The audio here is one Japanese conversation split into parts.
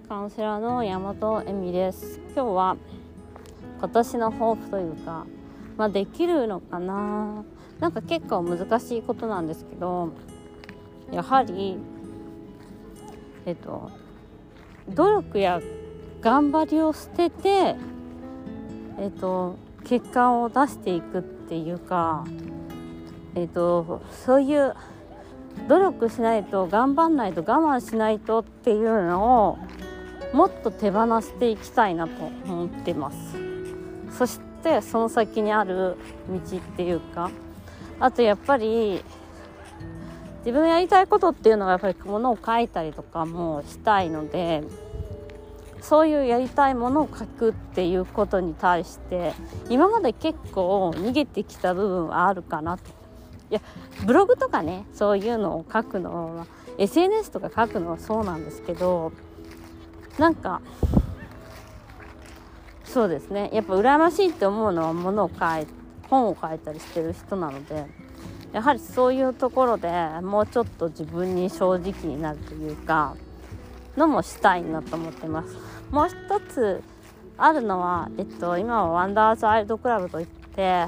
カウンセラーの山本恵美です。今日は今年の抱負というかまあできるのかな。なんか結構難しいことなんですけどやはりえっと努力や頑張りを捨ててえっと結果を出していくっていうかえっとそういう努力しないと頑張んないと我慢しないとっていうのをもっと手放していきたいなと思ってます。そしてその先にある道っていうかあとやっぱり自分のやりたいことっていうのがやっぱりものを書いたりとかもしたいのでそういうやりたいものを書くっていうことに対して今まで結構逃げてきた部分はあるかなと。いやブログとかねそういうのを書くのは SNS とか書くのはそうなんですけどなんかそうですね。やっぱ羨ましいって思うのはものを書い本を書いたりしてる人なのでやはりそういうところでもうちょっと自分に正直になるというかのもしたいなと思ってます。もう一つあるのは、えっと、今はワンダーズアイルドクラブといって、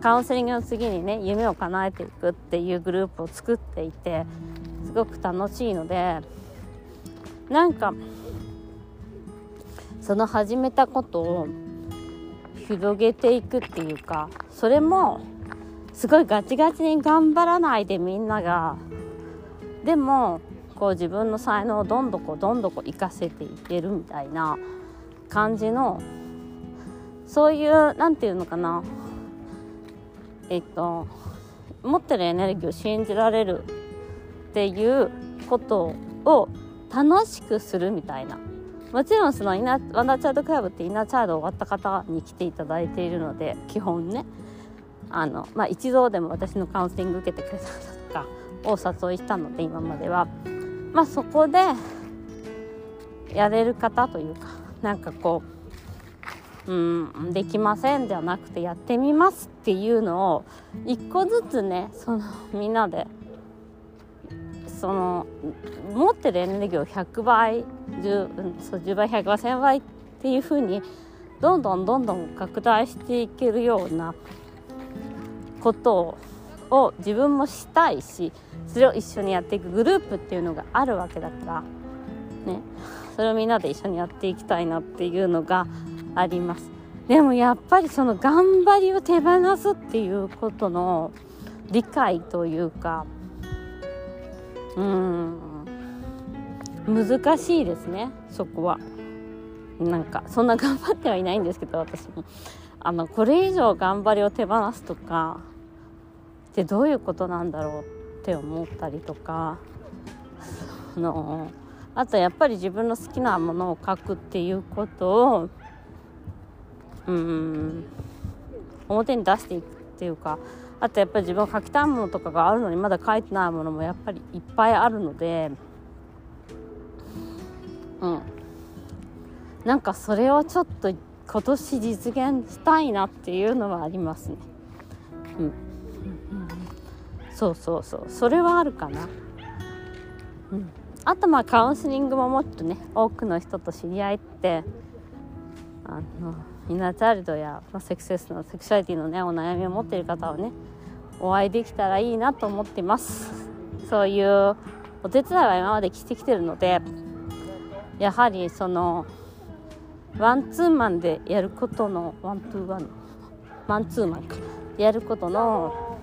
カウンセリングの次にね夢を叶えていくっていうグループを作っていてすごく楽しいのでなんかその始めたことを広げていくっていうかそれもすごいガチガチに頑張らないでみんながでもこう自分の才能をどんどこどんどこ活かせていけるみたいな感じのそういう何て言うのかなえっと持ってるエネルギーを信じられるっていうことを楽しくするみたいなもちろんそのイナワンダーチャイルドクラブってイナーチャイルド終わった方に来ていただいているので基本ねあの、まあ、一度でも私のカウンセリング受けてくれた方とかを誘いしたので今までは。まあそこでやれる方というかなんかこううんできませんじゃなくてやってみますっていうのを一個ずつねそのみんなでその持ってるエネルギーを100倍 10, そう10倍100倍1000倍っていうふうにどんどんどんどん拡大していけるようなことを自分もしたいしそれを一緒にやっていくグループっていうのがあるわけだからね。それをみんなで一緒にやっていきたいなっていうのがあります。でもやっぱりその頑張りを手放すっていうことの理解というかうん。難しいですねそこは。なんかそんな頑張ってはいないんですけど私も。あのこれ以上頑張りを手放すとかってどういうことなんだろうって思ったりとかあのあとやっぱり自分の好きなものを書くっていうことをうん表に出していくっていうかあとやっぱり自分が書きたいものとかがあるのにまだ書いてないものもやっぱりいっぱいあるのでうん。なんかそれをちょっと今年実現したいなっていうのはありますね。うん、うん、そうそうそう。それはあるかな。うん。あとまあカウンセリングももっとね多くの人と知り合いってあのイナーチャイルドや、まあ、セクセスのセクシャリティのねお悩みを持っている方はねお会いできたらいいなと思ってます。そういうお手伝いは今までしてきてるのでやはりそのワンツーマンでやることのワンツーワンマンツーマンか。やることの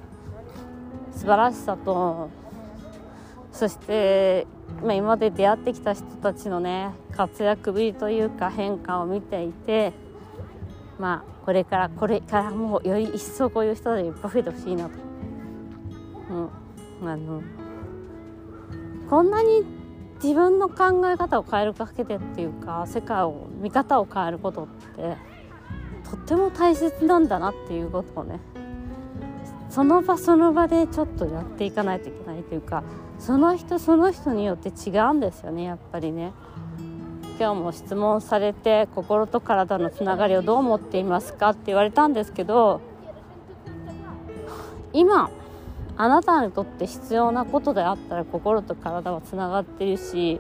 素晴らしさとそして、まあ、今まで出会ってきた人たちのね活躍ぶりというか変化を見ていてまあこれからこれからもより一層こういう人たちいっぱい増えてほしいなと、うん、あのこんなに自分の考え方を変えるかけてっていうか世界を見方を変えることってとっても大切なんだなっていうことをねその場その場でちょっとやっていかないといけないというかその人その人によって違うんですよねやっぱりね。今日も質問されて心と体のつながりをどう思っていますかって言われたんですけど今あなたにとって必要なことであったら心と体はつながってるし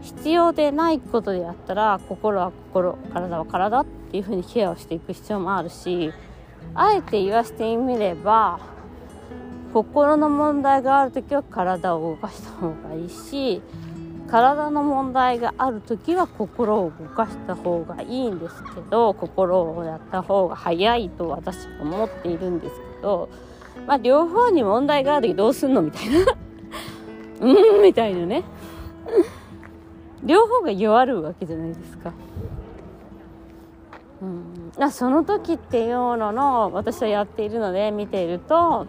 必要でないことでやったら心は心体は体っていう風にケアをしていく必要もあるしあえて言わせてみれば心の問題がある時は体を動かした方がいいし体の問題がある時は心を動かした方がいいんですけど心をやった方が早いと私は思っているんですけど、まあ、両方に問題がある時どうすんのみたいな。うんみたいなね。両方が弱るわけじゃないですか。うん、その時っていうのの私はやっているので見ていると、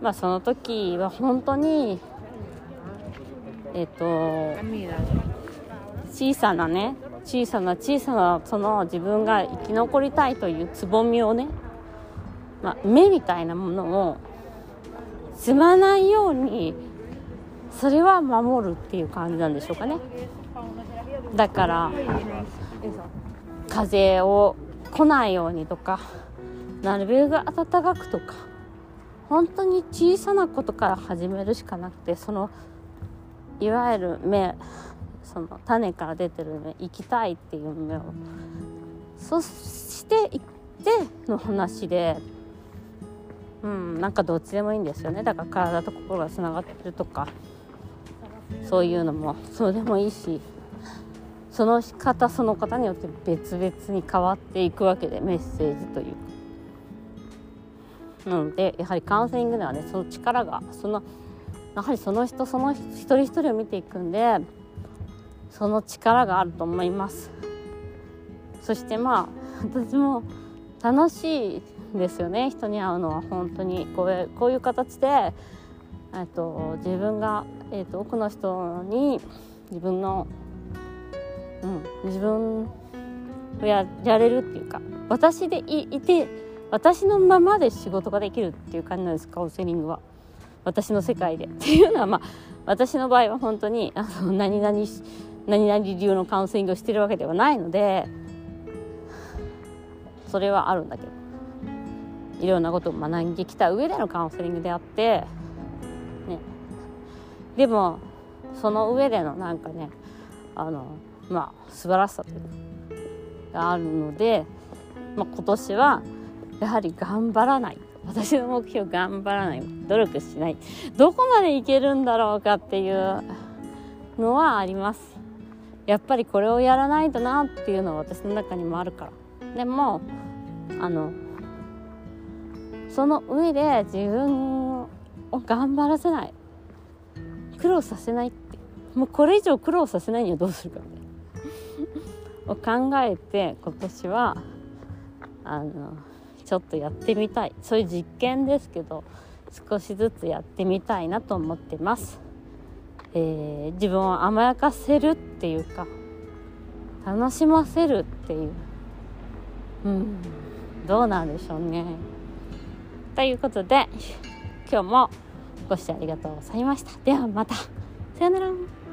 まあ、その時は本当にえっ、と小さなね小さな小さなその自分が生き残りたいというつぼみをね、まあ、目みたいなものを積まないようにそれは守るっていう感じなんでしょうかね。だから風を来ないようにとかなるべく暖かくとか本当に小さなことから始めるしかなくてそのいわゆる芽その種から出てる芽生きたいっていう芽をそしていっての話でうんなんかどっちでもいいんですよね。だから体と心がつながってるとかそういうのもそうでもいいしその方その方によって別々に変わっていくわけでメッセージというか。なのでやはりカウンセリングではねその力がそのやはりその人その一人一人を見ていくんでその力があると思います。そしてまあ私も楽しいですよね人に会うのは本当に。こういうこういう形でえっと自分が、えっと、多くの人に自分の、うん、自分をややれるっていうか私でいいて私のままで仕事ができるっていう感じなんですカウンセリングは。私の世界で。っていうのはまあ私の場合は本当にあの何々何々流のカウンセリングをしてるわけではないのでそれはあるんだけど。いろんなことを学んできた上でのカウンセリングであってね。でもその上でのなんかねあのまあ素晴らしさというがあるので、まあ、今年はやはり頑張らない。私の目標頑張らない。努力しない。どこまでいけるんだろうかっていうのはあります。やっぱりこれをやらないとなっていうのは私の中にもあるから。でもあのその上で自分を頑張らせない。苦労させないって。もうこれ以上苦労させないにはどうするかみたいな。を考えて今年はあのちょっとやってみたい。そういう実験ですけど少しずつやってみたいなと思ってます、えー、自分を甘やかせるっていうか楽しませるっていう。うん。どうなんでしょうね。ということで今日もご視聴ありがとうございました。ではまた。さよなら。